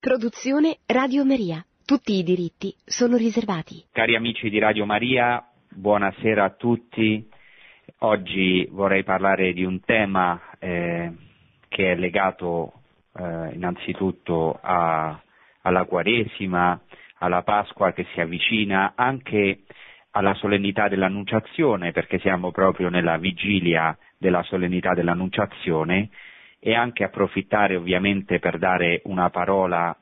Produzione Radio Maria. Tutti i diritti sono riservati. Cari amici di Radio Maria, buonasera a tutti. Oggi vorrei parlare di un tema eh, che è legato eh, innanzitutto a, alla Quaresima, alla Pasqua che si avvicina, anche alla solennità dell'Annunciazione, perché siamo proprio nella vigilia della solennità dell'Annunciazione e anche approfittare ovviamente per dare una parola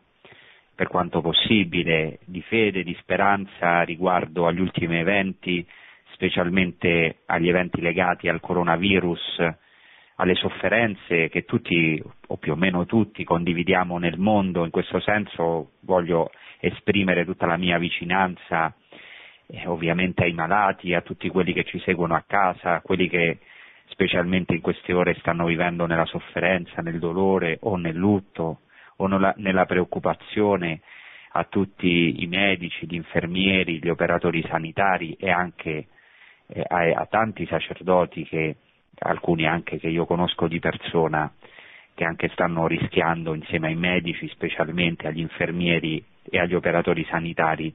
per quanto possibile di fede, di speranza riguardo agli ultimi eventi, specialmente agli eventi legati al coronavirus, alle sofferenze che tutti o più o meno tutti condividiamo nel mondo. In questo senso voglio esprimere tutta la mia vicinanza eh, ovviamente ai malati, a tutti quelli che ci seguono a casa, a quelli che specialmente in queste ore stanno vivendo nella sofferenza, nel dolore o nel lutto o nella preoccupazione a tutti i medici, gli infermieri, gli operatori sanitari e anche eh, a, a, tanti sacerdoti che alcuni anche che io conosco di persona che anche stanno rischiando insieme ai medici, specialmente agli infermieri e agli operatori sanitari,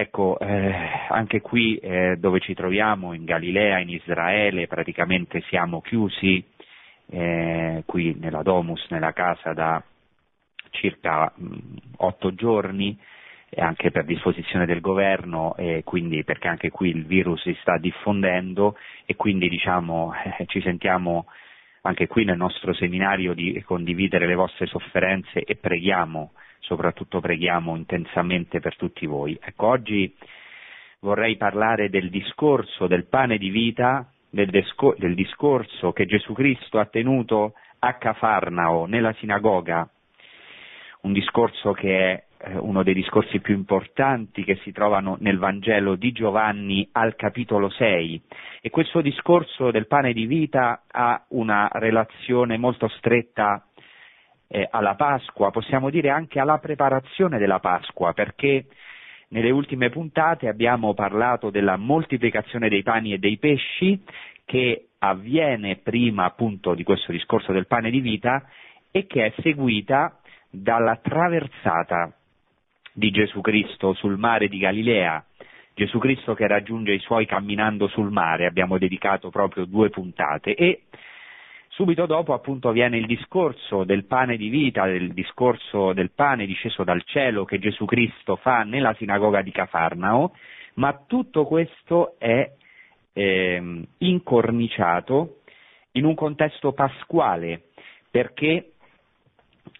Ecco, eh, anche qui eh, dove ci troviamo, in Galilea, in Israele, praticamente siamo chiusi, eh, qui nella Domus, nella casa, da circa mh, otto giorni, anche per disposizione del governo, quindi, perché anche qui il virus si sta diffondendo e quindi diciamo, eh, ci sentiamo anche qui nel nostro seminario di condividere le vostre sofferenze e preghiamo soprattutto preghiamo intensamente per tutti voi. Ecco, oggi vorrei parlare del discorso del pane di vita, del, desco- del discorso che Gesù Cristo ha tenuto a Cafarnao, nella sinagoga, un discorso che è eh, uno dei discorsi più importanti che si trovano nel Vangelo di Giovanni al capitolo 6 e questo discorso del pane di vita ha una relazione molto stretta eh, alla Pasqua, possiamo dire anche alla preparazione della Pasqua, perché nelle ultime puntate abbiamo parlato della moltiplicazione dei pani e dei pesci che avviene prima appunto di questo discorso del pane di vita e che è seguita dalla traversata di Gesù Cristo sul mare di Galilea. Gesù Cristo che raggiunge i suoi camminando sul mare, abbiamo dedicato proprio due puntate e Subito dopo appunto viene il discorso del pane di vita, del discorso del pane disceso dal cielo che Gesù Cristo fa nella sinagoga di Cafarnao, ma tutto questo è eh, incorniciato in un contesto pasquale, perché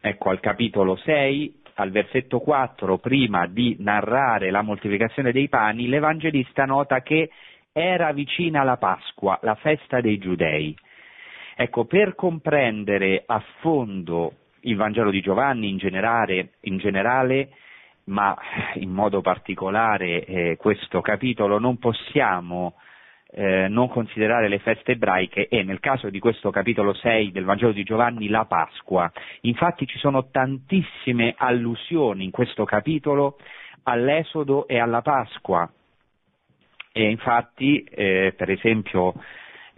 ecco al capitolo 6, al versetto 4, prima di narrare la moltiplicazione dei pani, l'Evangelista nota che era vicina la Pasqua, la festa dei giudei. Ecco, per comprendere a fondo il Vangelo di Giovanni in generale, in generale ma in modo particolare eh, questo capitolo, non possiamo eh, non considerare le feste ebraiche e nel caso di questo capitolo 6 del Vangelo di Giovanni la Pasqua. Infatti ci sono tantissime allusioni in questo capitolo all'Esodo e alla Pasqua. E infatti, eh, per esempio,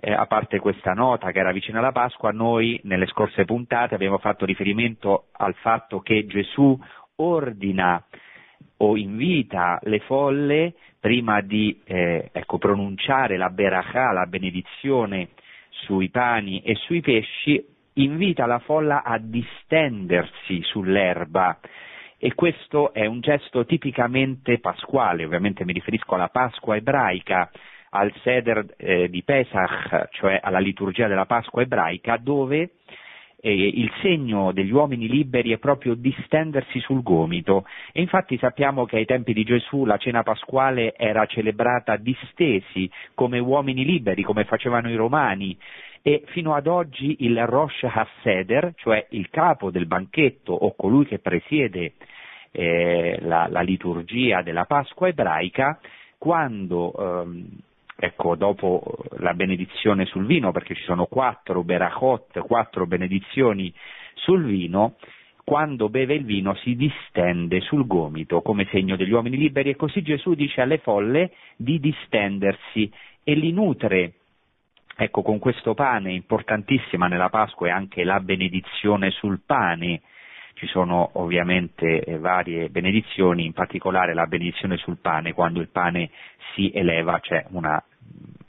eh, a parte questa nota che era vicina alla Pasqua, noi nelle scorse puntate abbiamo fatto riferimento al fatto che Gesù ordina o invita le folle prima di eh, ecco, pronunciare la berachà, la benedizione sui pani e sui pesci, invita la folla a distendersi sull'erba. E questo è un gesto tipicamente pasquale, ovviamente mi riferisco alla Pasqua ebraica, al Seder eh, di Pesach, cioè alla liturgia della Pasqua ebraica, dove eh, il segno degli uomini liberi è proprio distendersi sul gomito. E infatti sappiamo che ai tempi di Gesù la cena pasquale era celebrata distesi come uomini liberi, come facevano i romani. E fino ad oggi il Rosh Hasseder, cioè il capo del banchetto o colui che presiede eh, la, la, liturgia della Pasqua ebraica, quando ehm, ecco, dopo la benedizione sul vino, perché ci sono quattro berachot, quattro benedizioni sul vino, quando beve il vino si distende sul gomito come segno degli uomini liberi e così Gesù dice alle folle di distendersi e li nutre. Ecco, con questo pane importantissima nella Pasqua è anche la benedizione sul pane, ci sono ovviamente eh, varie benedizioni, in particolare la benedizione sul pane, quando il pane si eleva, c'è una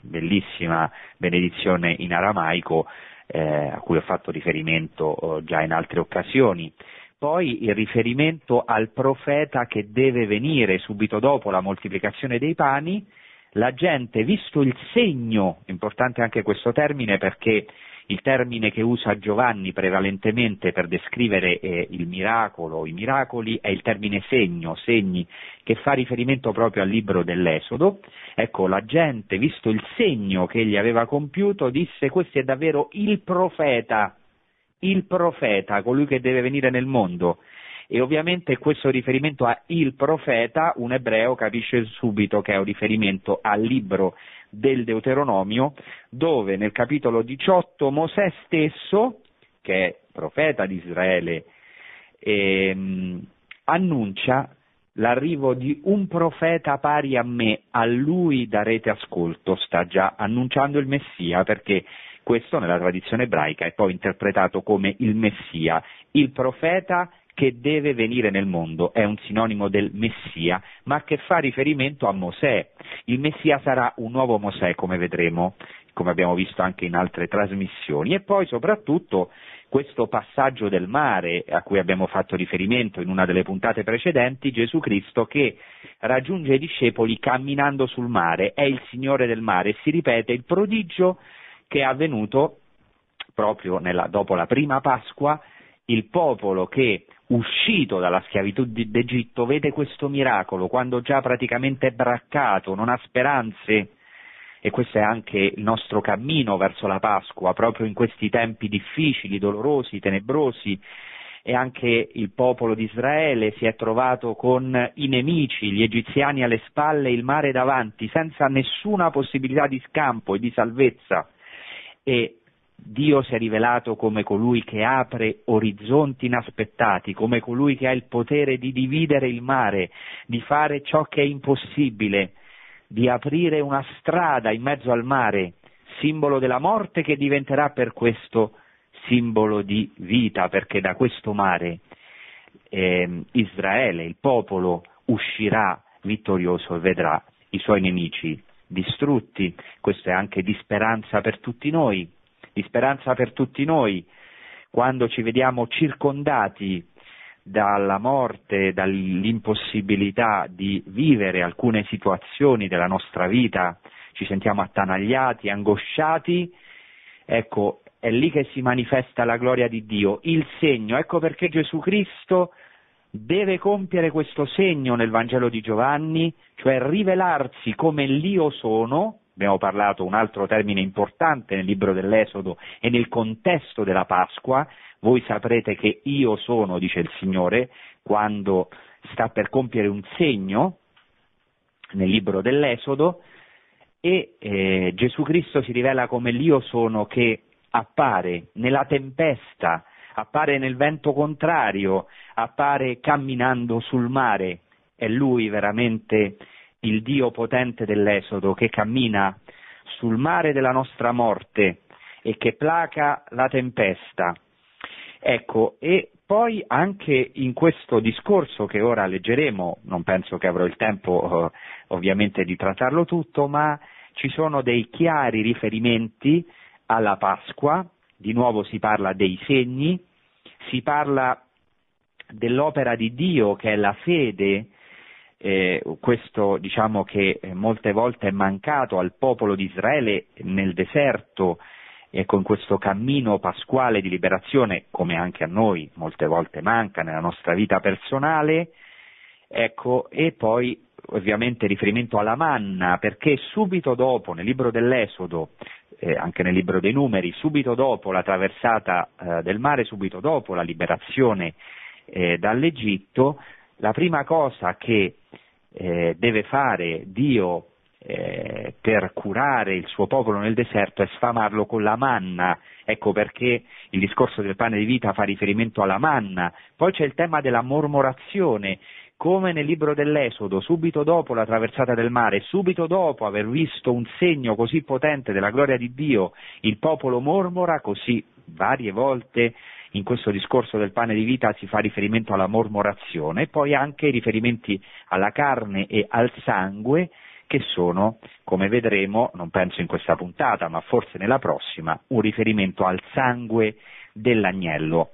bellissima benedizione in aramaico eh, a cui ho fatto riferimento eh, già in altre occasioni. Poi il riferimento al profeta che deve venire subito dopo la moltiplicazione dei pani, la gente, visto il segno, importante anche questo termine perché il termine che usa Giovanni prevalentemente per descrivere eh, il miracolo, i miracoli, è il termine segno, segni, che fa riferimento proprio al libro dell'Esodo. Ecco, la gente, visto il segno che egli aveva compiuto, disse questo è davvero il profeta, il profeta, colui che deve venire nel mondo. E ovviamente questo riferimento a il profeta, un ebreo capisce subito che è un riferimento al libro del Deuteronomio, dove nel capitolo 18 Mosè stesso, che è profeta di Israele, ehm, annuncia l'arrivo di un profeta pari a me, a lui darete ascolto, sta già annunciando il Messia, perché questo nella tradizione ebraica è poi interpretato come il Messia, il profeta che deve venire nel mondo, è un sinonimo del Messia, ma che fa riferimento a Mosè. Il Messia sarà un nuovo Mosè, come vedremo, come abbiamo visto anche in altre trasmissioni, e poi soprattutto questo passaggio del mare a cui abbiamo fatto riferimento in una delle puntate precedenti, Gesù Cristo che raggiunge i discepoli camminando sul mare, è il Signore del mare, si ripete il prodigio che è avvenuto proprio nella, dopo la prima Pasqua, il popolo che uscito dalla schiavitù d'Egitto vede questo miracolo quando già praticamente è braccato, non ha speranze. E questo è anche il nostro cammino verso la Pasqua, proprio in questi tempi difficili, dolorosi, tenebrosi. E anche il popolo di Israele si è trovato con i nemici, gli egiziani alle spalle il mare davanti, senza nessuna possibilità di scampo e di salvezza. E Dio si è rivelato come colui che apre orizzonti inaspettati, come colui che ha il potere di dividere il mare, di fare ciò che è impossibile, di aprire una strada in mezzo al mare, simbolo della morte che diventerà per questo simbolo di vita, perché da questo mare eh, Israele, il popolo, uscirà vittorioso e vedrà i suoi nemici distrutti. Questo è anche di speranza per tutti noi di speranza per tutti noi, quando ci vediamo circondati dalla morte, dall'impossibilità di vivere alcune situazioni della nostra vita, ci sentiamo attanagliati, angosciati, ecco, è lì che si manifesta la gloria di Dio, il segno, ecco perché Gesù Cristo deve compiere questo segno nel Vangelo di Giovanni, cioè rivelarsi come l'io sono, abbiamo parlato un altro termine importante nel libro dell'Esodo e nel contesto della Pasqua, voi saprete che io sono, dice il Signore, quando sta per compiere un segno nel libro dell'Esodo e eh, Gesù Cristo si rivela come l'io sono che appare nella tempesta, appare nel vento contrario, appare camminando sul mare. È lui veramente il Dio potente dell'Esodo che cammina sul mare della nostra morte e che placa la tempesta. Ecco, e poi anche in questo discorso che ora leggeremo, non penso che avrò il tempo eh, ovviamente di trattarlo tutto, ma ci sono dei chiari riferimenti alla Pasqua, di nuovo si parla dei segni, si parla dell'opera di Dio che è la fede eh, questo diciamo che eh, molte volte è mancato al popolo di Israele nel deserto e con questo cammino pasquale di liberazione, come anche a noi molte volte manca nella nostra vita personale, ecco, e poi ovviamente riferimento alla manna, perché subito dopo, nel libro dell'Esodo, eh, anche nel libro dei numeri, subito dopo la traversata eh, del mare, subito dopo la liberazione eh, dall'Egitto, la prima cosa che eh, deve fare Dio eh, per curare il suo popolo nel deserto è sfamarlo con la manna. Ecco perché il discorso del pane di vita fa riferimento alla manna. Poi c'è il tema della mormorazione, come nel libro dell'Esodo, subito dopo la traversata del mare, subito dopo aver visto un segno così potente della gloria di Dio, il popolo mormora, così varie volte in questo discorso del pane di vita si fa riferimento alla mormorazione, e poi anche riferimenti alla carne e al sangue, che sono, come vedremo, non penso in questa puntata, ma forse nella prossima, un riferimento al sangue dell'agnello.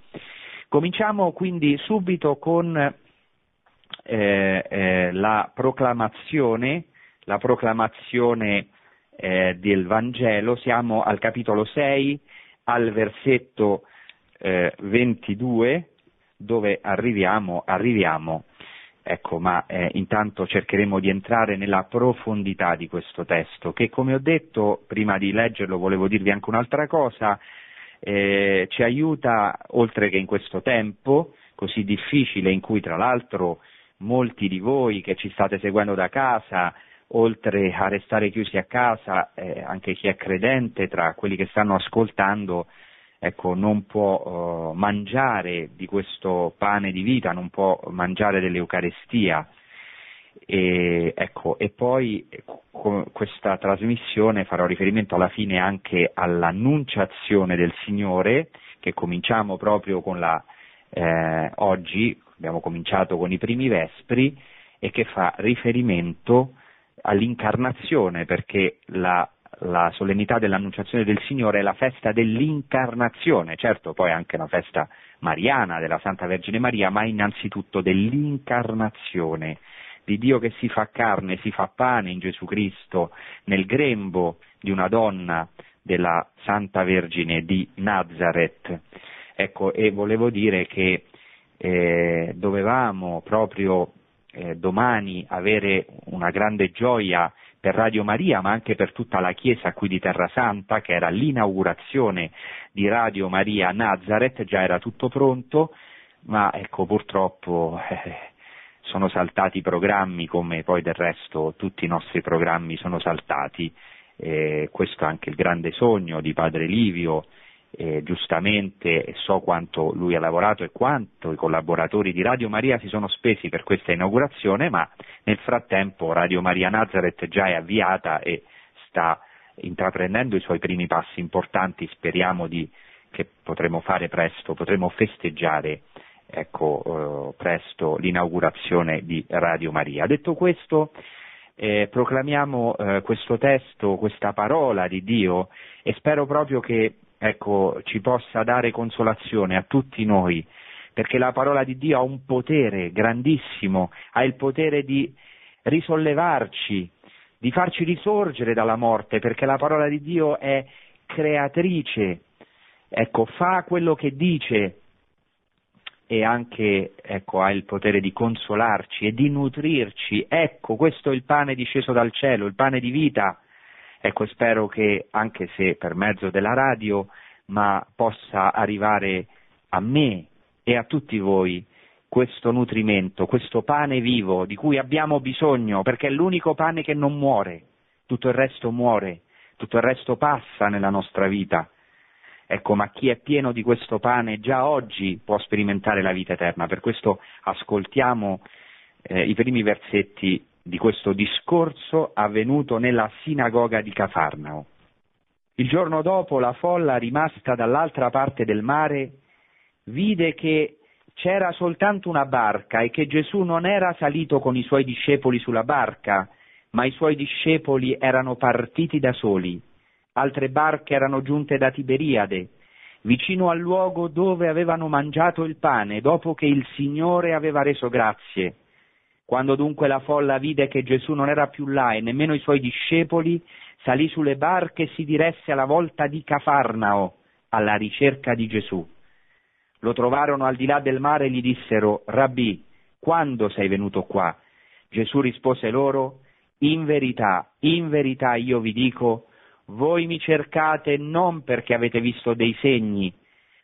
Cominciamo quindi subito con eh, eh, la proclamazione, la proclamazione eh, del Vangelo, siamo al capitolo 6, al versetto 22, eh, dove arriviamo, arriviamo. Ecco, ma eh, intanto cercheremo di entrare nella profondità di questo testo, che come ho detto, prima di leggerlo volevo dirvi anche un'altra cosa, eh, ci aiuta, oltre che in questo tempo così difficile, in cui tra l'altro molti di voi che ci state seguendo da casa, oltre a restare chiusi a casa, eh, anche chi è credente tra quelli che stanno ascoltando, ecco, non può uh, mangiare di questo pane di vita, non può mangiare dell'Eucarestia. E, ecco, e poi con questa trasmissione farò riferimento alla fine anche all'annunciazione del Signore, che cominciamo proprio con la, eh, oggi, abbiamo cominciato con i primi vespri, e che fa riferimento all'incarnazione, perché la la solennità dell'annunciazione del Signore è la festa dell'incarnazione, certo poi anche una festa mariana della Santa Vergine Maria, ma innanzitutto dell'incarnazione di Dio che si fa carne, si fa pane in Gesù Cristo, nel grembo di una donna della Santa Vergine di Nazareth. Ecco, e volevo dire che eh, dovevamo proprio eh, domani avere una grande gioia per Radio Maria, ma anche per tutta la Chiesa qui di Terra Santa, che era l'inaugurazione di Radio Maria Nazareth, già era tutto pronto, ma ecco purtroppo eh, sono saltati i programmi come poi del resto tutti i nostri programmi sono saltati. Eh, questo è anche il grande sogno di Padre Livio, eh, giustamente so quanto lui ha lavorato e quanto i collaboratori di Radio Maria si sono spesi per questa inaugurazione, ma nel frattempo Radio Maria Nazareth già è avviata e sta intraprendendo i suoi primi passi importanti, speriamo di, che potremo fare presto, potremo festeggiare ecco, eh, presto l'inaugurazione di Radio Maria. Detto questo, eh, proclamiamo eh, questo testo, questa parola di Dio e spero proprio che ecco, ci possa dare consolazione a tutti noi, perché la parola di Dio ha un potere grandissimo, ha il potere di risollevarci, di farci risorgere dalla morte, perché la parola di Dio è creatrice, ecco, fa quello che dice e anche ecco, ha il potere di consolarci e di nutrirci. Ecco, questo è il pane disceso dal cielo, il pane di vita Ecco, spero che anche se per mezzo della radio, ma possa arrivare a me e a tutti voi questo nutrimento, questo pane vivo di cui abbiamo bisogno, perché è l'unico pane che non muore, tutto il resto muore, tutto il resto passa nella nostra vita. Ecco, ma chi è pieno di questo pane già oggi può sperimentare la vita eterna. Per questo ascoltiamo eh, i primi versetti di questo discorso avvenuto nella sinagoga di Cafarnao. Il giorno dopo la folla rimasta dall'altra parte del mare vide che c'era soltanto una barca e che Gesù non era salito con i suoi discepoli sulla barca, ma i suoi discepoli erano partiti da soli. Altre barche erano giunte da Tiberiade, vicino al luogo dove avevano mangiato il pane, dopo che il Signore aveva reso grazie. Quando dunque la folla vide che Gesù non era più là e nemmeno i suoi discepoli, salì sulle barche e si diresse alla volta di Cafarnao, alla ricerca di Gesù. Lo trovarono al di là del mare e gli dissero, Rabbì, quando sei venuto qua? Gesù rispose loro, In verità, in verità io vi dico, voi mi cercate non perché avete visto dei segni,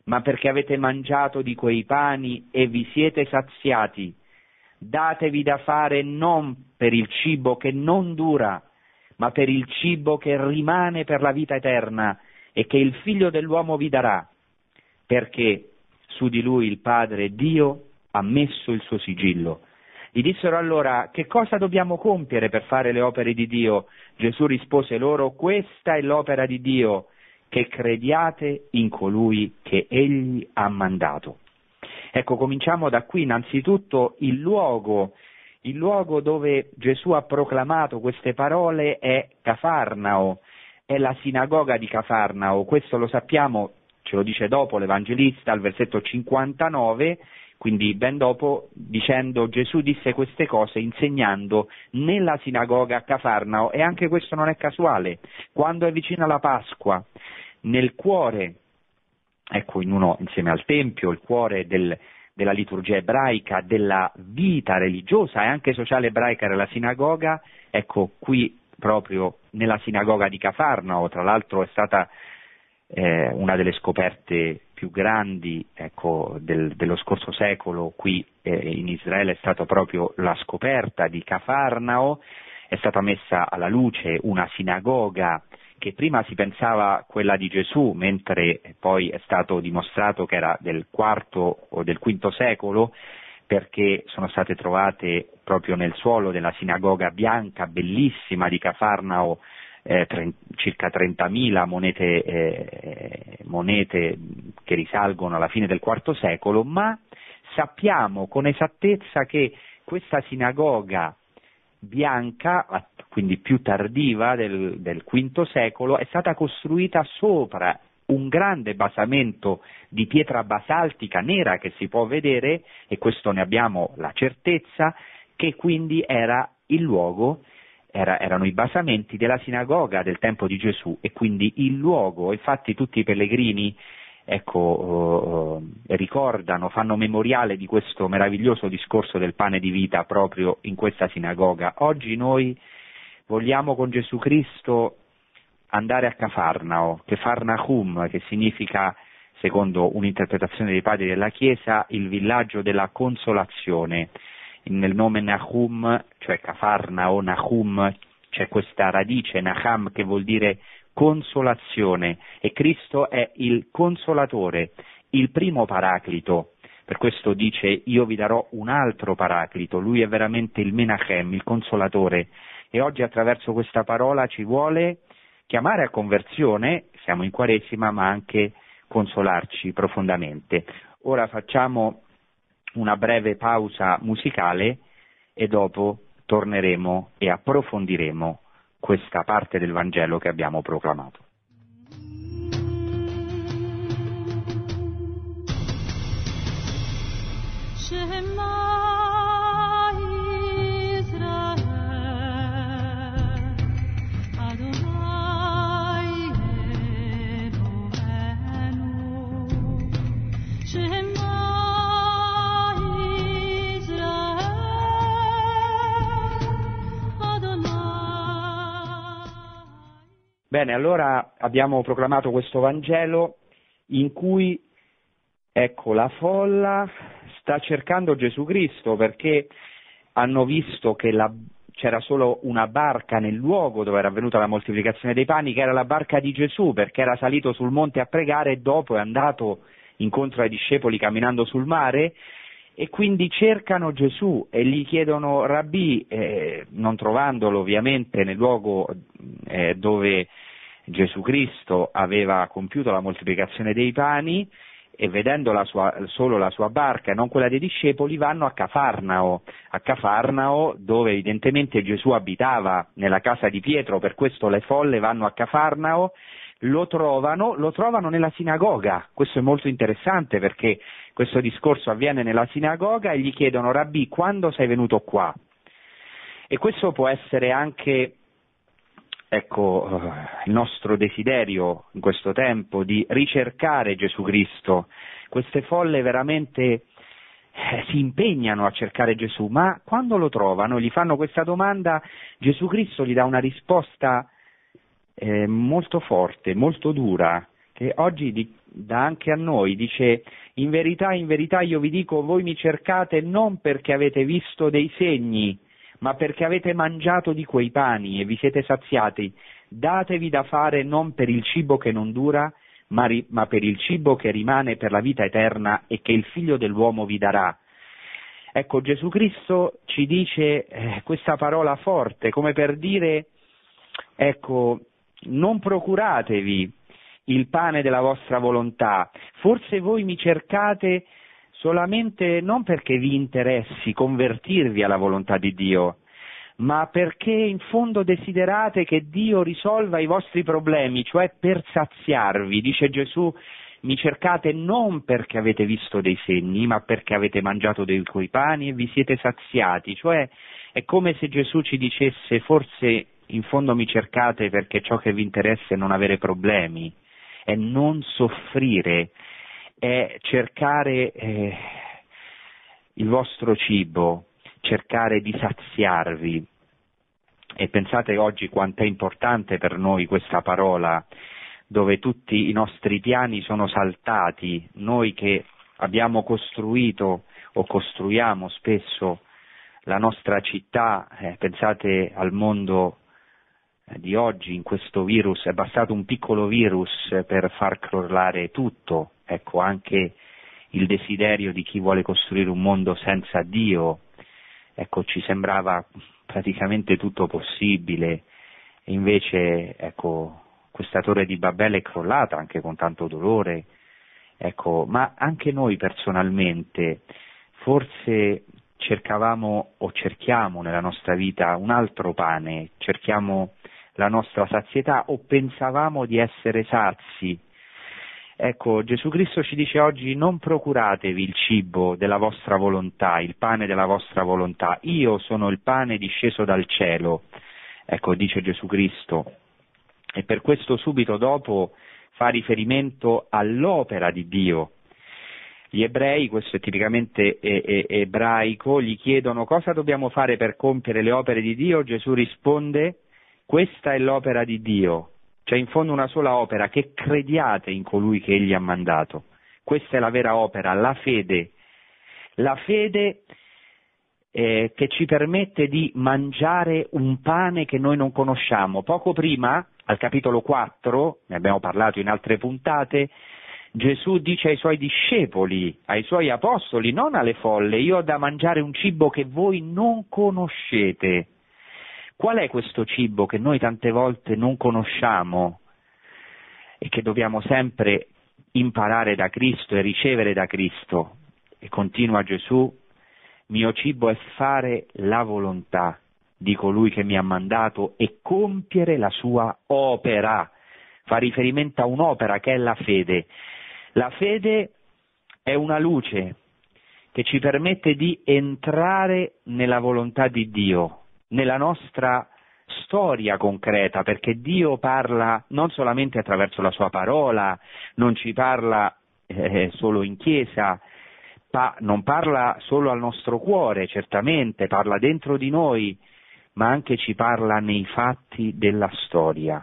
ma perché avete mangiato di quei pani e vi siete saziati datevi da fare non per il cibo che non dura, ma per il cibo che rimane per la vita eterna e che il figlio dell'uomo vi darà, perché su di lui il Padre Dio ha messo il suo sigillo. Gli dissero allora che cosa dobbiamo compiere per fare le opere di Dio? Gesù rispose loro questa è l'opera di Dio, che crediate in colui che egli ha mandato. Ecco, cominciamo da qui, innanzitutto il luogo, il luogo dove Gesù ha proclamato queste parole è Cafarnao, è la sinagoga di Cafarnao, questo lo sappiamo, ce lo dice dopo l'Evangelista al versetto 59, quindi ben dopo, dicendo Gesù disse queste cose insegnando nella sinagoga a Cafarnao. E anche questo non è casuale, quando è vicina la Pasqua, nel cuore, ecco in uno insieme al Tempio, il cuore del, della liturgia ebraica, della vita religiosa e anche sociale ebraica della sinagoga, ecco qui proprio nella sinagoga di Cafarnao, tra l'altro è stata eh, una delle scoperte più grandi ecco, del, dello scorso secolo. Qui eh, in Israele è stata proprio la scoperta di Cafarnao, è stata messa alla luce una sinagoga che prima si pensava quella di Gesù, mentre poi è stato dimostrato che era del IV o del V secolo, perché sono state trovate proprio nel suolo della sinagoga bianca, bellissima di Cafarnao, eh, tre, circa 30.000 monete, eh, monete che risalgono alla fine del IV secolo, ma sappiamo con esattezza che questa sinagoga bianca, quindi più tardiva del, del V secolo, è stata costruita sopra un grande basamento di pietra basaltica nera che si può vedere, e questo ne abbiamo la certezza, che quindi era il luogo era, erano i basamenti della sinagoga del tempo di Gesù e quindi il luogo, infatti tutti i pellegrini ecco, eh, ricordano, fanno memoriale di questo meraviglioso discorso del pane di vita proprio in questa sinagoga. Oggi noi vogliamo con Gesù Cristo andare a Cafarnao, Kefarnahum, che significa, secondo un'interpretazione dei padri della Chiesa, il villaggio della consolazione nel nome Nahum, cioè Cafarna o Nahum, c'è questa radice Naham che vuol dire consolazione e Cristo è il consolatore, il primo paraclito. Per questo dice io vi darò un altro paraclito, lui è veramente il Menachem, il consolatore e oggi attraverso questa parola ci vuole chiamare a conversione, siamo in Quaresima, ma anche consolarci profondamente. Ora facciamo una breve pausa musicale e dopo torneremo e approfondiremo questa parte del Vangelo che abbiamo proclamato. Bene, allora abbiamo proclamato questo Vangelo in cui ecco, la folla sta cercando Gesù Cristo perché hanno visto che la, c'era solo una barca nel luogo dove era avvenuta la moltiplicazione dei pani, che era la barca di Gesù, perché era salito sul monte a pregare e dopo è andato incontro ai discepoli camminando sul mare e quindi cercano Gesù e gli chiedono Rabbi, eh, non trovandolo ovviamente nel luogo eh, dove Gesù Cristo aveva compiuto la moltiplicazione dei pani e vedendo la sua, solo la sua barca e non quella dei discepoli vanno a Cafarnao, a Cafarnao dove evidentemente Gesù abitava nella casa di Pietro, per questo le folle vanno a Cafarnao, lo trovano, lo trovano nella sinagoga, questo è molto interessante perché questo discorso avviene nella sinagoga e gli chiedono Rabbi quando sei venuto qua? E questo può essere anche ecco, eh, il nostro desiderio in questo tempo di ricercare Gesù Cristo. Queste folle veramente eh, si impegnano a cercare Gesù, ma quando lo trovano, gli fanno questa domanda, Gesù Cristo gli dà una risposta eh, molto forte, molto dura, che oggi di, dà anche a noi, dice in verità, in verità io vi dico, voi mi cercate non perché avete visto dei segni, ma perché avete mangiato di quei pani e vi siete saziati, datevi da fare non per il cibo che non dura, ma, ri- ma per il cibo che rimane per la vita eterna e che il figlio dell'uomo vi darà. Ecco, Gesù Cristo ci dice eh, questa parola forte, come per dire, ecco, non procuratevi il pane della vostra volontà. Forse voi mi cercate solamente non perché vi interessi convertirvi alla volontà di Dio, ma perché in fondo desiderate che Dio risolva i vostri problemi, cioè per saziarvi. Dice Gesù, mi cercate non perché avete visto dei segni, ma perché avete mangiato dei quei pani e vi siete saziati, cioè è come se Gesù ci dicesse forse in fondo mi cercate perché ciò che vi interessa è non avere problemi, è non soffrire, è cercare eh, il vostro cibo, cercare di saziarvi. E pensate oggi quanto è importante per noi questa parola, dove tutti i nostri piani sono saltati, noi che abbiamo costruito o costruiamo spesso la nostra città, eh, pensate al mondo di oggi in questo virus, è bastato un piccolo virus per far crollare tutto, ecco anche il desiderio di chi vuole costruire un mondo senza Dio, ecco ci sembrava praticamente tutto possibile. E invece ecco questa torre di Babele è crollata anche con tanto dolore, ecco, ma anche noi personalmente forse cercavamo o cerchiamo nella nostra vita un altro pane, cerchiamo la nostra sazietà o pensavamo di essere sazi. Ecco, Gesù Cristo ci dice oggi non procuratevi il cibo della vostra volontà, il pane della vostra volontà, io sono il pane disceso dal cielo. Ecco, dice Gesù Cristo. E per questo subito dopo fa riferimento all'opera di Dio. Gli ebrei, questo è tipicamente ebraico, gli chiedono cosa dobbiamo fare per compiere le opere di Dio, Gesù risponde questa è l'opera di Dio, c'è in fondo una sola opera, che crediate in colui che egli ha mandato. Questa è la vera opera, la fede. La fede eh, che ci permette di mangiare un pane che noi non conosciamo. Poco prima, al capitolo 4, ne abbiamo parlato in altre puntate, Gesù dice ai suoi discepoli, ai suoi apostoli, non alle folle, io ho da mangiare un cibo che voi non conoscete. Qual è questo cibo che noi tante volte non conosciamo e che dobbiamo sempre imparare da Cristo e ricevere da Cristo? E continua Gesù, mio cibo è fare la volontà di colui che mi ha mandato e compiere la sua opera. Fa riferimento a un'opera che è la fede. La fede è una luce che ci permette di entrare nella volontà di Dio, nella nostra storia concreta, perché Dio parla non solamente attraverso la sua parola, non ci parla eh, solo in chiesa, pa- non parla solo al nostro cuore, certamente, parla dentro di noi, ma anche ci parla nei fatti della storia,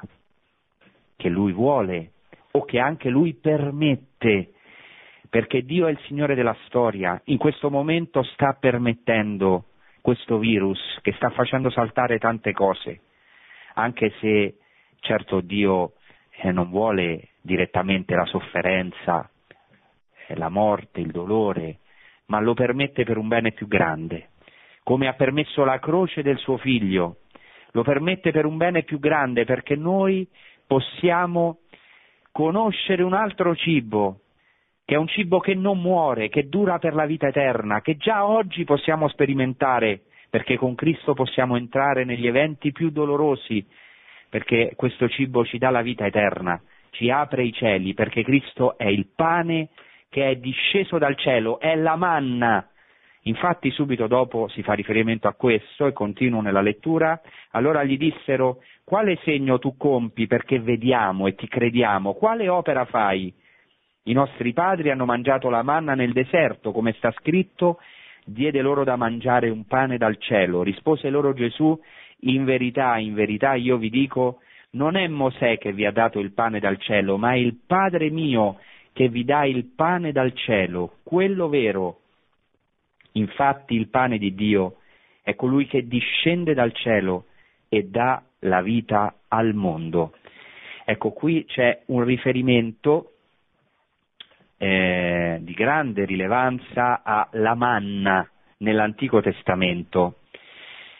che Lui vuole o che anche Lui permette, perché Dio è il Signore della storia, in questo momento sta permettendo questo virus che sta facendo saltare tante cose, anche se certo Dio eh, non vuole direttamente la sofferenza, eh, la morte, il dolore, ma lo permette per un bene più grande, come ha permesso la croce del suo figlio, lo permette per un bene più grande perché noi possiamo conoscere un altro cibo, che è un cibo che non muore, che dura per la vita eterna, che già oggi possiamo sperimentare, perché con Cristo possiamo entrare negli eventi più dolorosi, perché questo cibo ci dà la vita eterna, ci apre i cieli, perché Cristo è il pane che è disceso dal cielo, è la manna. Infatti subito dopo si fa riferimento a questo e continuo nella lettura, allora gli dissero quale segno tu compi perché vediamo e ti crediamo, quale opera fai? I nostri padri hanno mangiato la manna nel deserto, come sta scritto, diede loro da mangiare un pane dal cielo. Rispose loro Gesù, in verità, in verità io vi dico, non è Mosè che vi ha dato il pane dal cielo, ma è il Padre mio che vi dà il pane dal cielo, quello vero. Infatti il pane di Dio è colui che discende dal cielo e dà la vita al mondo. Ecco, qui c'è un riferimento eh, di grande rilevanza alla manna nell'Antico Testamento.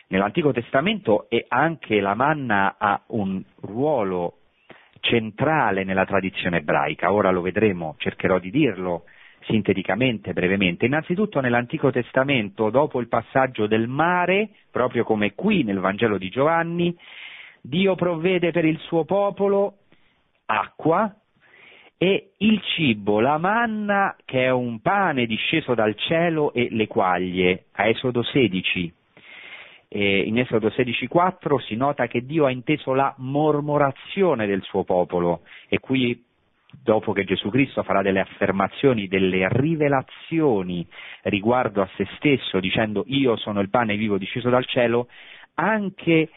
Nell'Antico Testamento e anche la manna ha un ruolo centrale nella tradizione ebraica. Ora lo vedremo, cercherò di dirlo sinteticamente, brevemente. Innanzitutto nell'Antico Testamento, dopo il passaggio del mare, proprio come qui nel Vangelo di Giovanni, Dio provvede per il suo popolo acqua e il cibo, la manna che è un pane disceso dal cielo e le quaglie, a Esodo 16. E in Esodo 16.4 si nota che Dio ha inteso la mormorazione del suo popolo e qui dopo che Gesù Cristo farà delle affermazioni, delle rivelazioni riguardo a se stesso, dicendo io sono il pane vivo disceso dal cielo, anche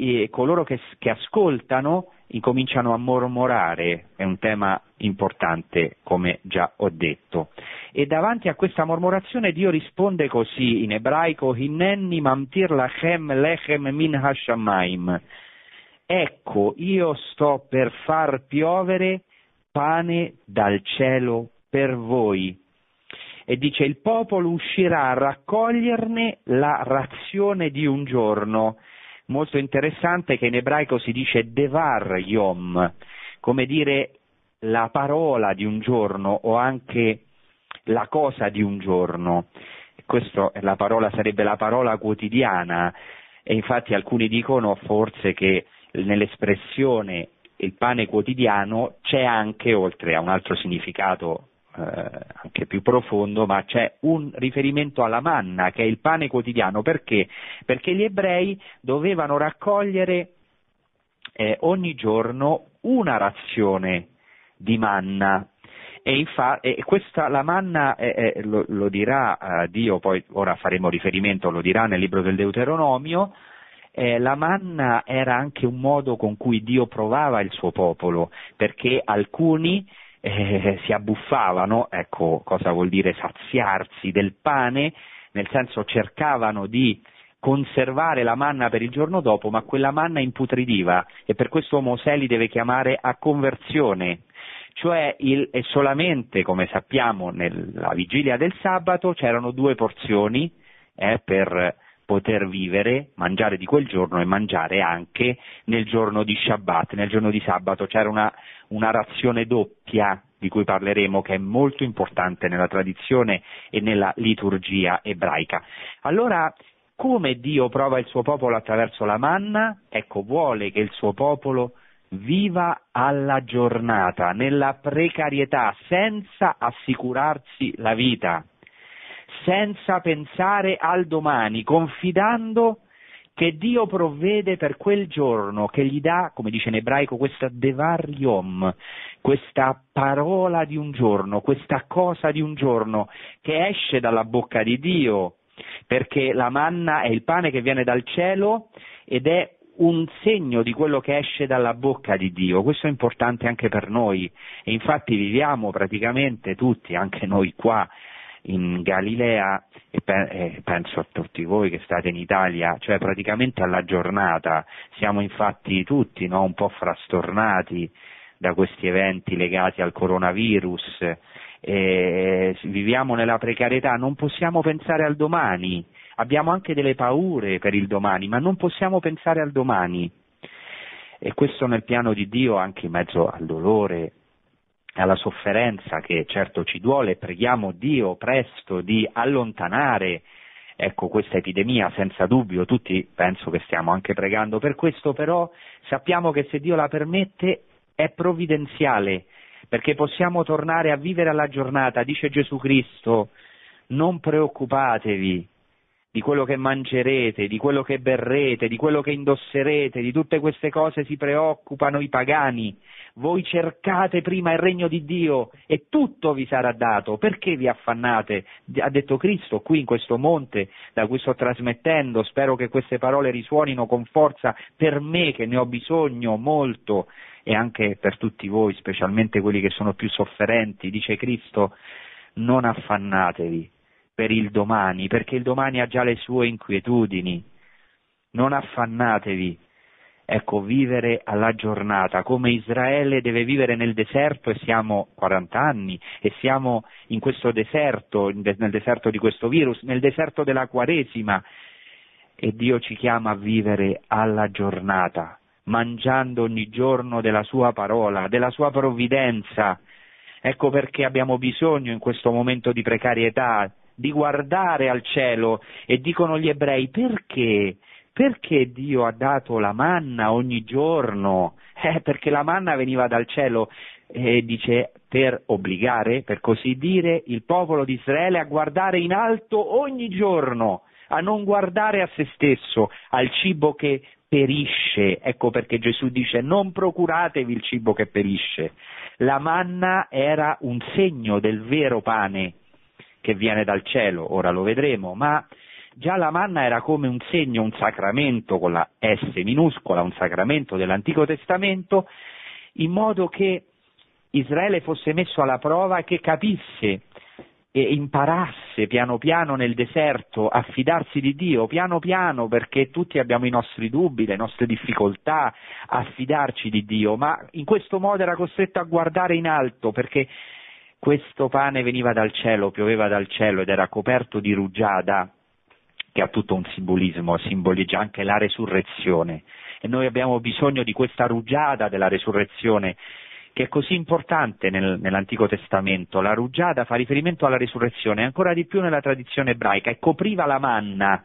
eh, coloro che, che ascoltano incominciano a mormorare, è un tema importante come già ho detto. E davanti a questa mormorazione Dio risponde così in ebraico, Hinenni mamtir lachem lechem min hashamayim. Ecco, io sto per far piovere pane dal cielo per voi. E dice il popolo uscirà a raccoglierne la razione di un giorno. Molto interessante che in ebraico si dice devar yom, come dire la parola di un giorno o anche la cosa di un giorno. Questa sarebbe la parola quotidiana e infatti alcuni dicono forse che nell'espressione il pane quotidiano c'è anche, oltre a un altro significato eh, anche più profondo, ma c'è un riferimento alla manna, che è il pane quotidiano. Perché? Perché gli ebrei dovevano raccogliere eh, ogni giorno una razione di manna. E, infatti, questa, la manna eh, eh, lo, lo, dirà eh, Dio, poi ora faremo riferimento, lo dirà nel libro del Deuteronomio, eh, la manna era anche un modo con cui Dio provava il suo popolo, perché alcuni eh, si abbuffavano, ecco cosa vuol dire saziarsi del pane, nel senso cercavano di conservare la manna per il giorno dopo, ma quella manna imputridiva e per questo Mosè li deve chiamare a conversione. Cioè il, e solamente, come sappiamo, nella vigilia del sabato c'erano due porzioni eh, per poter vivere, mangiare di quel giorno e mangiare anche nel giorno di Shabbat, nel giorno di sabato c'era una, una razione doppia di cui parleremo che è molto importante nella tradizione e nella liturgia ebraica. Allora, come Dio prova il suo popolo attraverso la manna? Ecco, vuole che il suo popolo viva alla giornata, nella precarietà, senza assicurarsi la vita senza pensare al domani, confidando che Dio provvede per quel giorno, che gli dà, come dice in ebraico, questa devar yom, questa parola di un giorno, questa cosa di un giorno che esce dalla bocca di Dio, perché la manna è il pane che viene dal cielo ed è un segno di quello che esce dalla bocca di Dio. Questo è importante anche per noi e infatti viviamo praticamente tutti, anche noi qua, in Galilea e, pe- penso a tutti voi che state in Italia, cioè praticamente alla giornata, siamo infatti tutti no, un po' frastornati da questi eventi legati al coronavirus, e viviamo nella precarietà, non possiamo pensare al domani, abbiamo anche delle paure per il domani, ma non possiamo pensare al domani. E questo nel piano di Dio, anche in mezzo al dolore, alla sofferenza che certo ci duole, preghiamo Dio presto di allontanare ecco, questa epidemia, senza dubbio, tutti penso che stiamo anche pregando per questo, però sappiamo che se Dio la permette è provvidenziale, perché possiamo tornare a vivere alla giornata, dice Gesù Cristo, non preoccupatevi di quello che mangerete, di quello che berrete, di quello che indosserete, di tutte queste cose si preoccupano i pagani, voi cercate prima il regno di Dio e tutto vi sarà dato, perché vi affannate? Ha detto Cristo qui in questo monte da cui sto trasmettendo, spero che queste parole risuonino con forza per me che ne ho bisogno molto e anche per tutti voi, specialmente quelli che sono più sofferenti, dice Cristo, non affannatevi per il domani, perché il domani ha già le sue inquietudini. Non affannatevi ecco, vivere alla giornata, come Israele deve vivere nel deserto e siamo 40 anni e siamo in questo deserto, nel deserto di questo virus, nel deserto della Quaresima e Dio ci chiama a vivere alla giornata, mangiando ogni giorno della sua parola, della sua provvidenza. Ecco perché abbiamo bisogno in questo momento di precarietà di guardare al cielo e dicono gli ebrei perché? Perché Dio ha dato la manna ogni giorno? Eh, perché la manna veniva dal cielo e dice per obbligare, per così dire, il popolo di Israele a guardare in alto ogni giorno, a non guardare a se stesso, al cibo che perisce. Ecco perché Gesù dice non procuratevi il cibo che perisce. La manna era un segno del vero pane che viene dal cielo, ora lo vedremo, ma già la manna era come un segno, un sacramento con la S minuscola, un sacramento dell'Antico Testamento, in modo che Israele fosse messo alla prova e che capisse e imparasse piano piano nel deserto a fidarsi di Dio, piano piano perché tutti abbiamo i nostri dubbi, le nostre difficoltà a fidarci di Dio, ma in questo modo era costretto a guardare in alto perché questo pane veniva dal cielo, pioveva dal cielo ed era coperto di rugiada, che ha tutto un simbolismo, simboleggia anche la resurrezione. E noi abbiamo bisogno di questa rugiada della resurrezione che è così importante nel, nell'Antico Testamento. La rugiada fa riferimento alla risurrezione, ancora di più nella tradizione ebraica, e copriva la manna.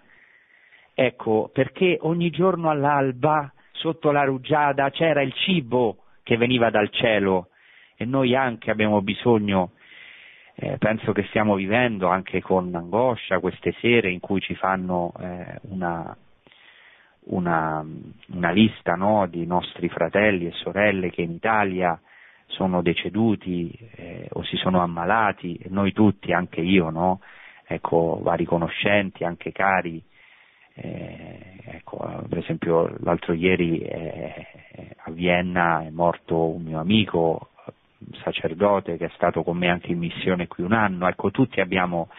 Ecco, perché ogni giorno all'alba, sotto la rugiada, c'era il cibo che veniva dal cielo e noi anche abbiamo bisogno, eh, penso che stiamo vivendo anche con angoscia queste sere in cui ci fanno eh, una, una, una, lista no, di nostri fratelli e sorelle che in Italia sono deceduti eh, o si sono ammalati, noi tutti, anche io, no? ecco, vari conoscenti, anche cari, eh, ecco, per esempio l'altro ieri eh, a Vienna è morto un mio amico, sacerdote che è stato con me anche in missione qui un anno, ecco tutti abbiamo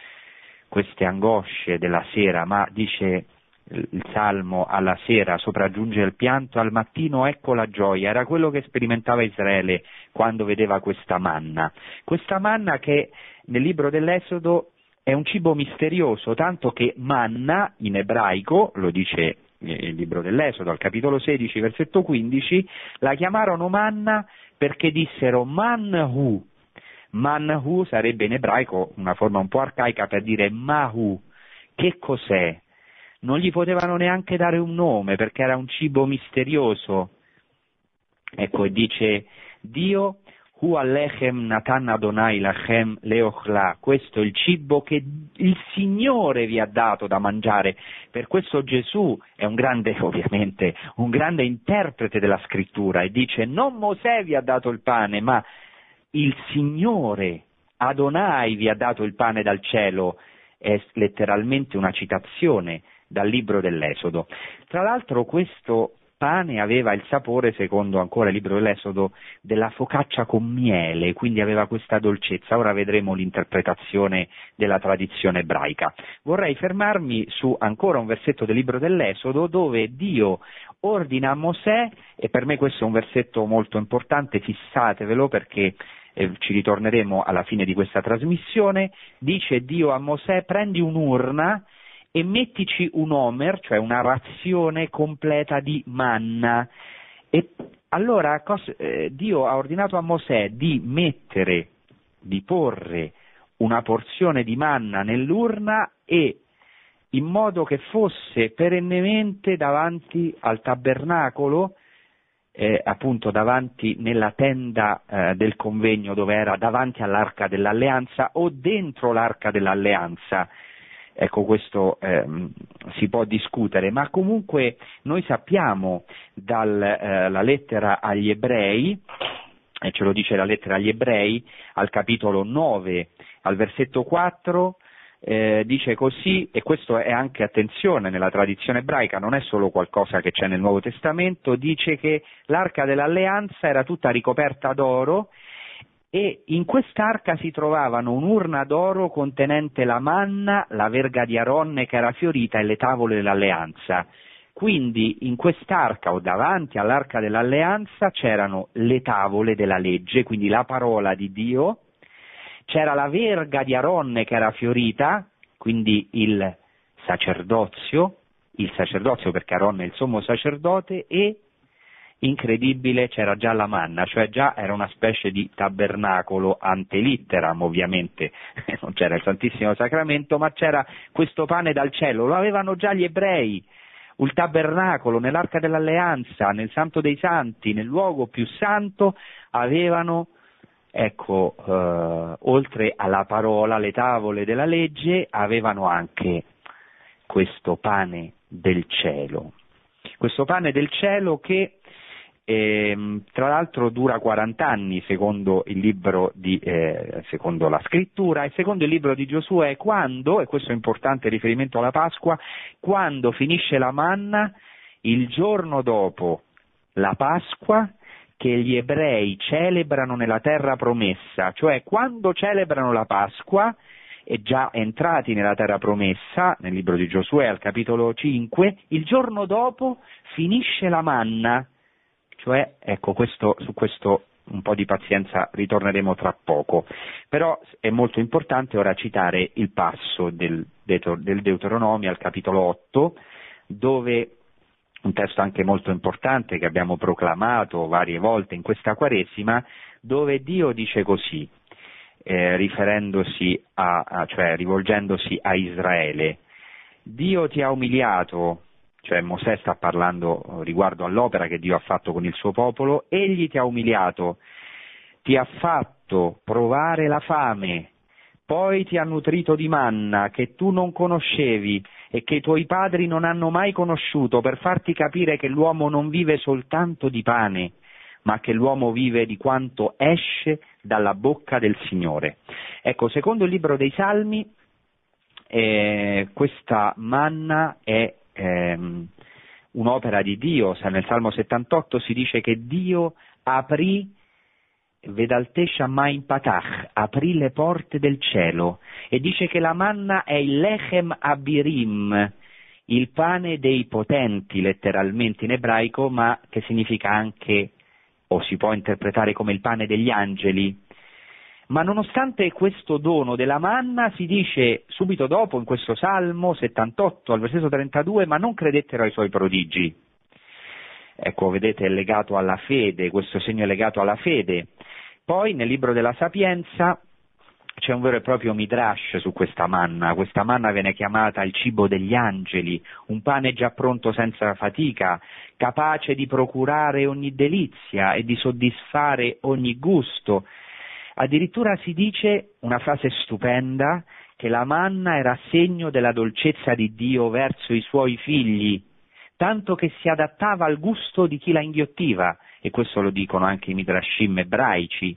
queste angosce della sera, ma dice il Salmo alla sera sopraggiunge il pianto, al mattino ecco la gioia, era quello che sperimentava Israele quando vedeva questa manna. Questa manna che nel libro dell'Esodo è un cibo misterioso, tanto che manna in ebraico, lo dice il libro dell'Esodo al capitolo 16, versetto 15, la chiamarono manna perché dissero manhu. Manhu sarebbe in ebraico una forma un po' arcaica per dire mahu. Che cos'è? non gli potevano neanche dare un nome perché era un cibo misterioso. Ecco, e dice Dio, Hu alechem natan Adonai lachem leochla, questo è il cibo che il Signore vi ha dato da mangiare. Per questo Gesù è un grande, ovviamente, un grande interprete della scrittura e dice non Mosè vi ha dato il pane, ma il Signore Adonai vi ha dato il pane dal cielo. È letteralmente una citazione dal libro dell'Esodo. Tra l'altro questo pane aveva il sapore, secondo ancora il libro dell'Esodo, della focaccia con miele, quindi aveva questa dolcezza. Ora vedremo l'interpretazione della tradizione ebraica. Vorrei fermarmi su ancora un versetto del libro dell'Esodo dove Dio ordina a Mosè, e per me questo è un versetto molto importante, fissatevelo perché eh, ci ritorneremo alla fine di questa trasmissione, dice Dio a Mosè prendi un'urna e mettici un omer, cioè una razione completa di manna. E allora cos- eh, Dio ha ordinato a Mosè di mettere, di porre una porzione di manna nell'urna e in modo che fosse perennemente davanti al tabernacolo, eh, appunto davanti nella tenda eh, del convegno dove era davanti all'arca dell'alleanza o dentro l'arca dell'alleanza ecco questo ehm, si può discutere, ma comunque noi sappiamo dalla eh, lettera agli ebrei, e ce lo dice la lettera agli ebrei, al capitolo 9, al versetto 4, eh, dice così, e questo è anche attenzione nella tradizione ebraica, non è solo qualcosa che c'è nel Nuovo Testamento, dice che l'arca dell'alleanza era tutta ricoperta d'oro e in quest'arca si trovavano un'urna d'oro contenente la manna, la verga di Aronne che era fiorita e le tavole dell'alleanza. Quindi in quest'arca o davanti all'arca dell'alleanza c'erano le tavole della legge, quindi la parola di Dio, c'era la verga di Aronne che era fiorita, quindi il sacerdozio, il sacerdozio perché Aronne è il sommo sacerdote, e incredibile c'era già la manna, cioè già era una specie di tabernacolo antelitteram, ovviamente. Non c'era il Santissimo Sacramento, ma c'era questo pane dal cielo, lo avevano già gli ebrei, il tabernacolo nell'arca dell'alleanza, nel santo dei santi, nel luogo più santo, avevano ecco, eh, oltre alla parola, le tavole della legge, avevano anche questo pane del cielo. Questo pane del cielo che eh, tra l'altro dura 40 anni secondo di, eh, secondo la scrittura e secondo il libro di Giosuè quando, e questo è importante riferimento alla Pasqua, quando finisce la manna il giorno dopo la Pasqua che gli ebrei celebrano nella terra promessa, cioè quando celebrano la Pasqua e già entrati nella terra promessa, nel libro di Giosuè al capitolo 5, il giorno dopo finisce la manna, cioè ecco questo, su questo un po' di pazienza ritorneremo tra poco, però è molto importante ora citare il passo del, del Deuteronomio al capitolo 8, dove un testo anche molto importante che abbiamo proclamato varie volte in questa Quaresima, dove Dio dice così, eh, riferendosi a, a, cioè rivolgendosi a Israele, Dio ti ha umiliato, cioè Mosè sta parlando riguardo all'opera che Dio ha fatto con il suo popolo, egli ti ha umiliato, ti ha fatto provare la fame, poi ti ha nutrito di manna che tu non conoscevi e che i tuoi padri non hanno mai conosciuto per farti capire che l'uomo non vive soltanto di pane, ma che l'uomo vive di quanto esce dalla bocca del Signore. Ecco, secondo il libro dei Salmi, eh, questa manna è ehm, un'opera di Dio, nel Salmo 78 si dice che Dio aprì Vedalte Shammai Patach, aprì le porte del cielo e dice che la manna è il lechem abirim, il pane dei potenti letteralmente in ebraico, ma che significa anche, o si può interpretare come il pane degli angeli. Ma nonostante questo dono della manna, si dice subito dopo in questo Salmo 78 al versetto 32, ma non credettero ai suoi prodigi. Ecco, vedete, è legato alla fede, questo segno è legato alla fede. Poi nel libro della Sapienza c'è un vero e proprio midrash su questa manna, questa manna viene chiamata il cibo degli angeli, un pane già pronto senza fatica, capace di procurare ogni delizia e di soddisfare ogni gusto. Addirittura si dice una frase stupenda che la manna era segno della dolcezza di Dio verso i suoi figli, tanto che si adattava al gusto di chi la inghiottiva e questo lo dicono anche i midrashim ebraici.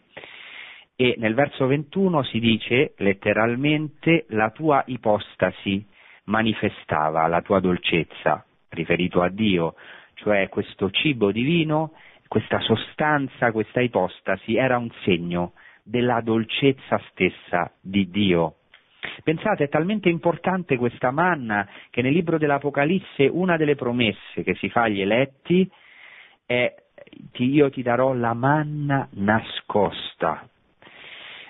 E nel verso 21 si dice letteralmente la tua ipostasi manifestava la tua dolcezza, riferito a Dio, cioè questo cibo divino, questa sostanza, questa ipostasi era un segno della dolcezza stessa di Dio. Pensate, è talmente importante questa manna che nel libro dell'Apocalisse una delle promesse che si fa agli eletti è io ti darò la manna nascosta.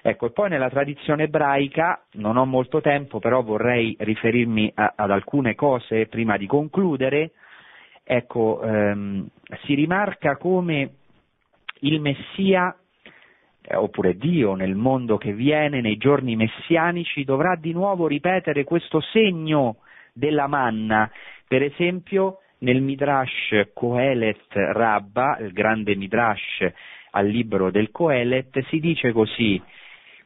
Ecco, e poi nella tradizione ebraica, non ho molto tempo, però vorrei riferirmi a, ad alcune cose prima di concludere, ecco, ehm, si rimarca come il Messia, eh, oppure Dio nel mondo che viene, nei giorni messianici, dovrà di nuovo ripetere questo segno della manna, per esempio nel Midrash Kohelet Rabba, il grande Midrash al libro del Kohelet, si dice così,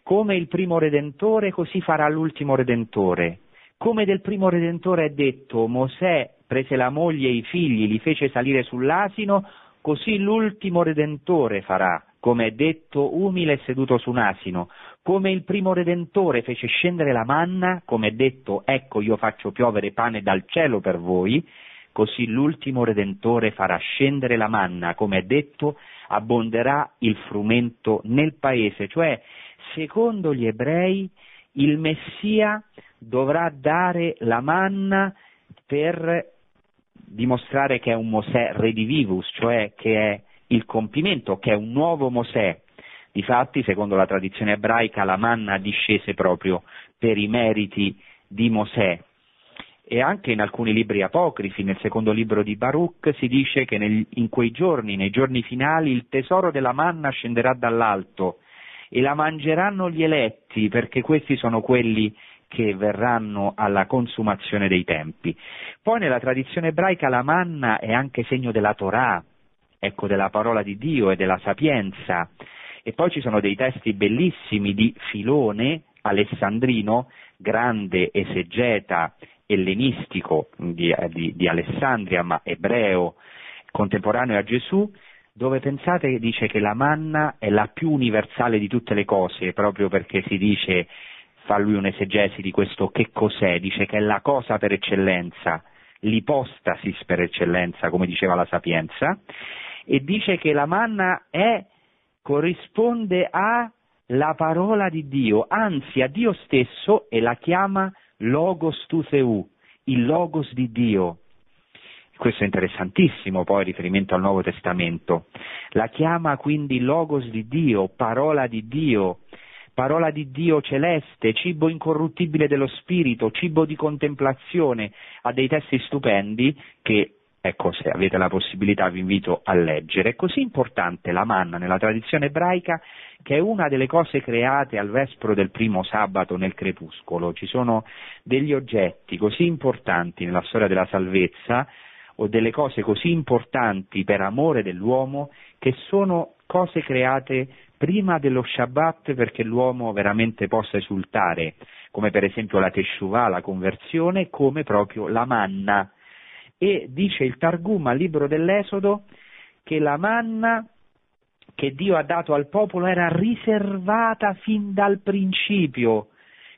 come il primo redentore così farà l'ultimo redentore. Come del primo redentore è detto, Mosè prese la moglie e i figli, li fece salire sull'asino, così l'ultimo redentore farà, come è detto, umile e seduto su un asino. Come il primo redentore fece scendere la manna, come è detto, ecco io faccio piovere pane dal cielo per voi, così l'ultimo Redentore farà scendere la manna, come è detto, abbonderà il frumento nel paese, cioè secondo gli ebrei il Messia dovrà dare la manna per dimostrare che è un Mosè redivivus, cioè che è il compimento, che è un nuovo Mosè. Difatti, secondo la tradizione ebraica, la manna discese proprio per i meriti di Mosè, e anche in alcuni libri apocrifi, nel secondo libro di Baruch, si dice che nel, in quei giorni, nei giorni finali, il tesoro della manna scenderà dall'alto e la mangeranno gli eletti, perché questi sono quelli che verranno alla consumazione dei tempi. Poi nella tradizione ebraica la manna è anche segno della Torah, ecco, della parola di Dio e della sapienza. E poi ci sono dei testi bellissimi di Filone, alessandrino, grande esegeta ellenistico di, di, di Alessandria, ma ebreo, contemporaneo a Gesù, dove pensate che dice che la manna è la più universale di tutte le cose, proprio perché si dice fa lui un'esegesi di questo che cos'è, dice che è la cosa per eccellenza, l'ipostasis per eccellenza, come diceva la Sapienza, e dice che la manna è, corrisponde alla parola di Dio, anzi a Dio stesso e la chiama logos tu seu, il logos di Dio. Questo è interessantissimo poi riferimento al Nuovo Testamento. La chiama quindi logos di Dio, parola di Dio, parola di Dio celeste, cibo incorruttibile dello spirito, cibo di contemplazione, ha dei testi stupendi che, ecco, se avete la possibilità vi invito a leggere. È così importante la manna nella tradizione ebraica che è una delle cose create al vespro del primo sabato nel crepuscolo. Ci sono degli oggetti così importanti nella storia della salvezza o delle cose così importanti per amore dell'uomo che sono cose create prima dello Shabbat perché l'uomo veramente possa esultare, come per esempio la Teshuvah, la conversione, come proprio la manna. E dice il Targum al libro dell'Esodo che la manna che Dio ha dato al popolo era riservata fin dal principio,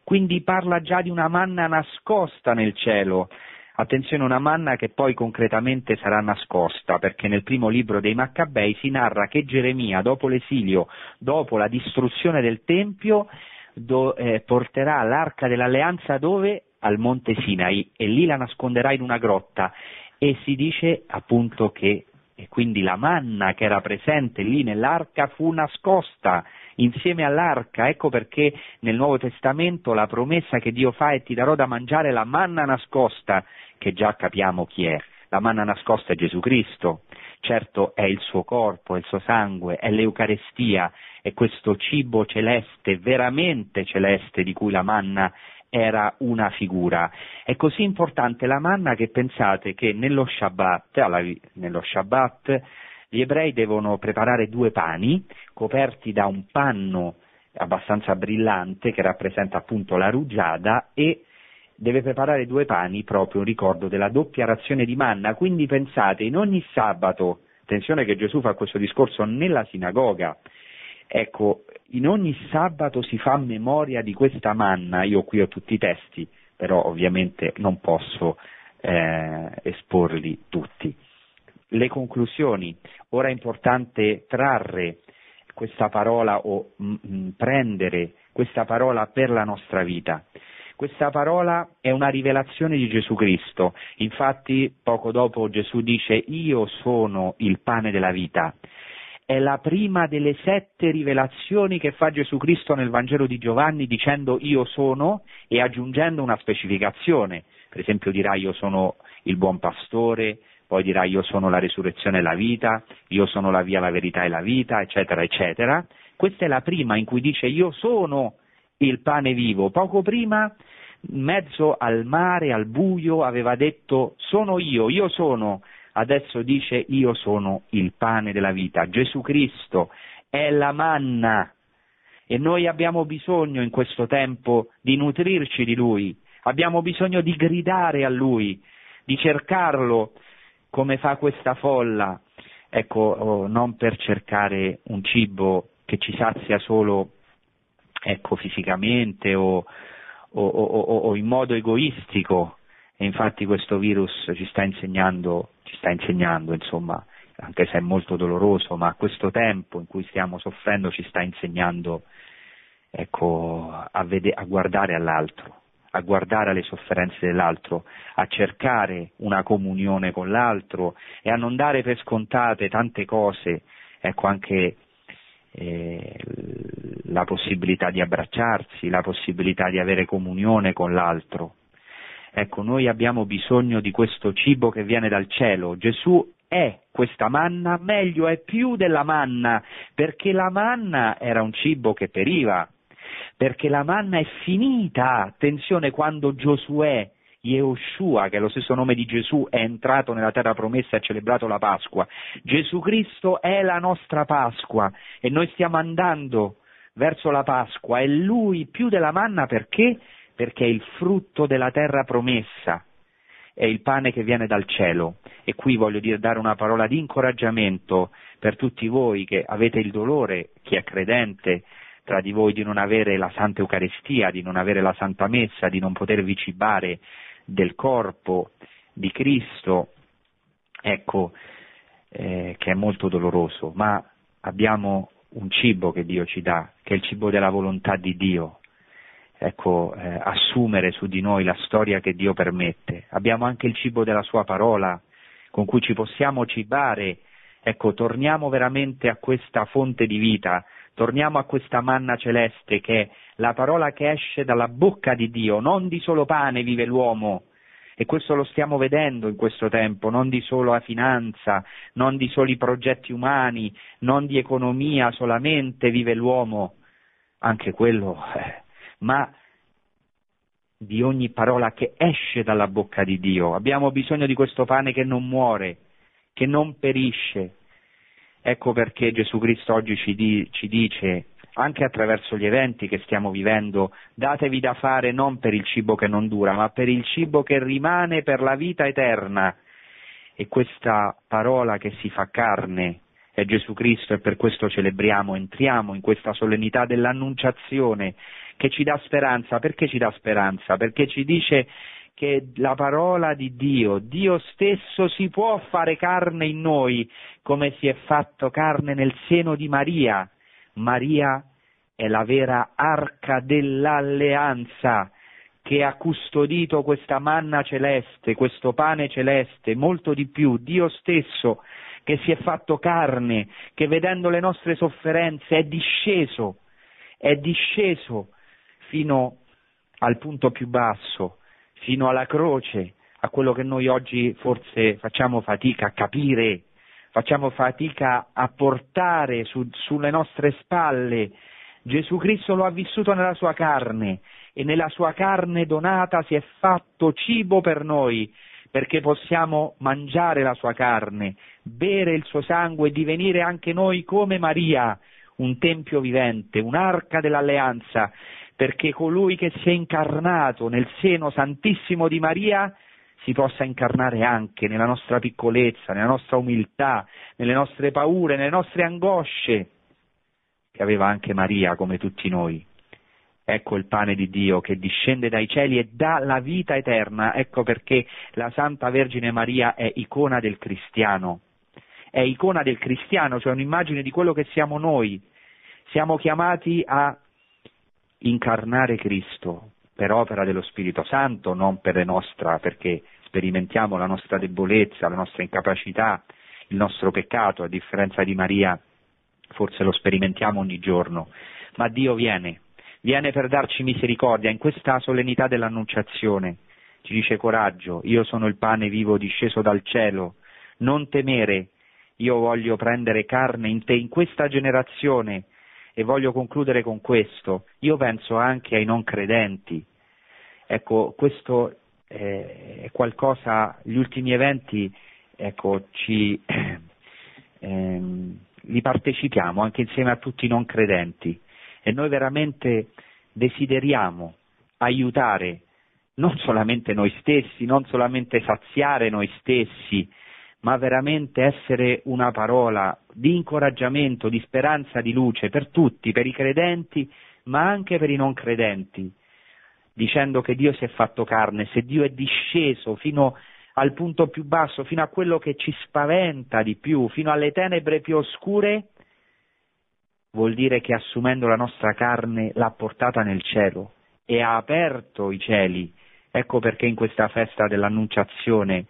quindi parla già di una manna nascosta nel cielo, Attenzione, una manna che poi concretamente sarà nascosta, perché nel primo libro dei Maccabei si narra che Geremia, dopo l'esilio, dopo la distruzione del Tempio, do, eh, porterà l'arca dell'alleanza dove? Al monte Sinai e lì la nasconderà in una grotta. E si dice appunto che e quindi la manna che era presente lì nell'arca fu nascosta insieme all'arca, ecco perché nel Nuovo Testamento la promessa che Dio fa è ti darò da mangiare la manna nascosta, che già capiamo chi è. La manna nascosta è Gesù Cristo, certo è il suo corpo, è il suo sangue, è l'Eucarestia, è questo cibo celeste, veramente celeste di cui la manna era una figura. È così importante la manna che pensate che nello Shabbat, alla, nello Shabbat gli ebrei devono preparare due pani coperti da un panno abbastanza brillante che rappresenta appunto la rugiada e deve preparare due pani proprio in ricordo della doppia razione di manna. Quindi pensate, in ogni sabato, attenzione che Gesù fa questo discorso nella sinagoga, ecco, in ogni sabato si fa memoria di questa manna, io qui ho tutti i testi, però ovviamente non posso eh, esporli tutti. Le conclusioni, ora è importante trarre questa parola o m- m- prendere questa parola per la nostra vita. Questa parola è una rivelazione di Gesù Cristo, infatti poco dopo Gesù dice io sono il pane della vita è la prima delle sette rivelazioni che fa Gesù Cristo nel Vangelo di Giovanni dicendo io sono e aggiungendo una specificazione. Per esempio dirà io sono il buon pastore, poi dirà io sono la resurrezione e la vita, io sono la via, la verità e la vita, eccetera, eccetera. Questa è la prima in cui dice io sono il pane vivo. Poco prima, in mezzo al mare, al buio, aveva detto sono io, io sono adesso dice io sono il pane della vita. Gesù Cristo è la manna e noi abbiamo bisogno in questo tempo di nutrirci di Lui, abbiamo bisogno di gridare a Lui, di cercarlo come fa questa folla, ecco, oh, non per cercare un cibo che ci sazia solo ecco, fisicamente o, o, o, o in modo egoistico, e infatti questo virus ci sta insegnando, ci sta insegnando, insomma, anche se è molto doloroso, ma questo tempo in cui stiamo soffrendo ci sta insegnando ecco, a, vede- a guardare all'altro, a guardare alle sofferenze dell'altro, a cercare una comunione con l'altro e a non dare per scontate tante cose, ecco anche eh, la possibilità di abbracciarsi, la possibilità di avere comunione con l'altro. Ecco, noi abbiamo bisogno di questo cibo che viene dal cielo. Gesù è questa manna, meglio è più della manna, perché la manna era un cibo che periva, perché la manna è finita. Attenzione quando Giosuè Yehoshua, che è lo stesso nome di Gesù, è entrato nella terra promessa e ha celebrato la Pasqua. Gesù Cristo è la nostra Pasqua e noi stiamo andando verso la Pasqua e Lui più della manna perché? Perché il frutto della terra promessa, è il pane che viene dal cielo. E qui voglio dire, dare una parola di incoraggiamento per tutti voi che avete il dolore, chi è credente, tra di voi di non avere la Santa Eucaristia, di non avere la Santa Messa, di non potervi cibare del corpo di Cristo, ecco, eh, che è molto doloroso, ma abbiamo un cibo che Dio ci dà, che è il cibo della volontà di Dio. Ecco, eh, assumere su di noi la storia che Dio permette. Abbiamo anche il cibo della Sua parola, con cui ci possiamo cibare. Ecco, torniamo veramente a questa fonte di vita, torniamo a questa manna celeste che è la parola che esce dalla bocca di Dio, non di solo pane vive l'uomo, e questo lo stiamo vedendo in questo tempo, non di solo a finanza, non di soli progetti umani, non di economia solamente vive l'uomo, anche quello, eh, ma di ogni parola che esce dalla bocca di Dio. Abbiamo bisogno di questo pane che non muore, che non perisce, Ecco perché Gesù Cristo oggi ci, di, ci dice, anche attraverso gli eventi che stiamo vivendo, datevi da fare non per il cibo che non dura, ma per il cibo che rimane per la vita eterna. E questa parola che si fa carne è Gesù Cristo e per questo celebriamo, entriamo in questa solennità dell'annunciazione che ci dà speranza. Perché ci dà speranza? Perché ci dice che la parola di Dio, Dio stesso si può fare carne in noi come si è fatto carne nel seno di Maria. Maria è la vera arca dell'alleanza che ha custodito questa manna celeste, questo pane celeste, molto di più, Dio stesso che si è fatto carne, che vedendo le nostre sofferenze è disceso, è disceso fino al punto più basso, fino alla croce, a quello che noi oggi forse facciamo fatica a capire, facciamo fatica a portare su, sulle nostre spalle. Gesù Cristo lo ha vissuto nella sua carne e nella sua carne donata si è fatto cibo per noi, perché possiamo mangiare la sua carne, bere il suo sangue e divenire anche noi come Maria, un tempio vivente, un'arca dell'alleanza perché colui che si è incarnato nel seno santissimo di Maria si possa incarnare anche nella nostra piccolezza, nella nostra umiltà, nelle nostre paure, nelle nostre angosce, che aveva anche Maria come tutti noi. Ecco il pane di Dio che discende dai cieli e dà la vita eterna. Ecco perché la Santa Vergine Maria è icona del cristiano. È icona del cristiano, cioè un'immagine di quello che siamo noi. Siamo chiamati a incarnare Cristo per opera dello Spirito Santo, non per nostra, perché sperimentiamo la nostra debolezza, la nostra incapacità, il nostro peccato, a differenza di Maria forse lo sperimentiamo ogni giorno, ma Dio viene, viene per darci misericordia in questa solennità dell'Annunciazione. Ci dice coraggio, io sono il pane vivo disceso dal cielo, non temere, io voglio prendere carne in te in questa generazione e voglio concludere con questo. Io penso anche ai non credenti. Ecco, questo è qualcosa, gli ultimi eventi, ecco, ci, ehm, li partecipiamo anche insieme a tutti i non credenti e noi veramente desideriamo aiutare non solamente noi stessi, non solamente saziare noi stessi, ma veramente essere una parola di incoraggiamento, di speranza, di luce per tutti, per i credenti, ma anche per i non credenti, dicendo che Dio si è fatto carne, se Dio è disceso fino al punto più basso, fino a quello che ci spaventa di più, fino alle tenebre più oscure, vuol dire che assumendo la nostra carne l'ha portata nel cielo e ha aperto i cieli. Ecco perché in questa festa dell'Annunciazione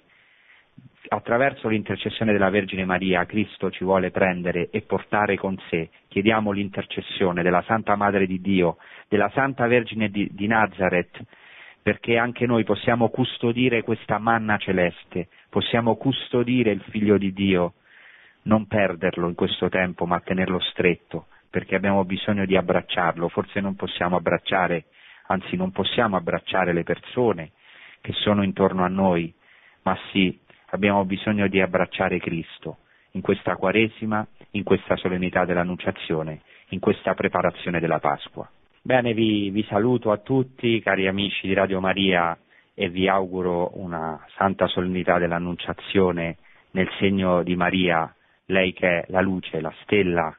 attraverso l'intercessione della Vergine Maria Cristo ci vuole prendere e portare con sé. Chiediamo l'intercessione della Santa Madre di Dio, della Santa Vergine di, di Nazareth, perché anche noi possiamo custodire questa manna celeste, possiamo custodire il Figlio di Dio, non perderlo in questo tempo, ma tenerlo stretto, perché abbiamo bisogno di abbracciarlo, forse non possiamo abbracciare, anzi non possiamo abbracciare le persone che sono intorno a noi, ma sì, abbiamo bisogno di abbracciare Cristo in questa Quaresima, in questa solennità dell'Annunciazione, in questa preparazione della Pasqua. Bene, vi, vi saluto a tutti, cari amici di Radio Maria, e vi auguro una santa solennità dell'Annunciazione nel segno di Maria, lei che è la luce, la stella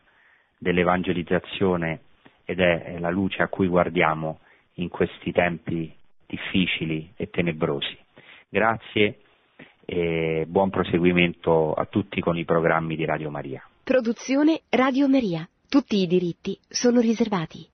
dell'evangelizzazione ed è la luce a cui guardiamo in questi tempi difficili e tenebrosi. Grazie e buon proseguimento a tutti con i programmi di Radio Maria. Produzione Radio Maria. Tutti i diritti sono riservati.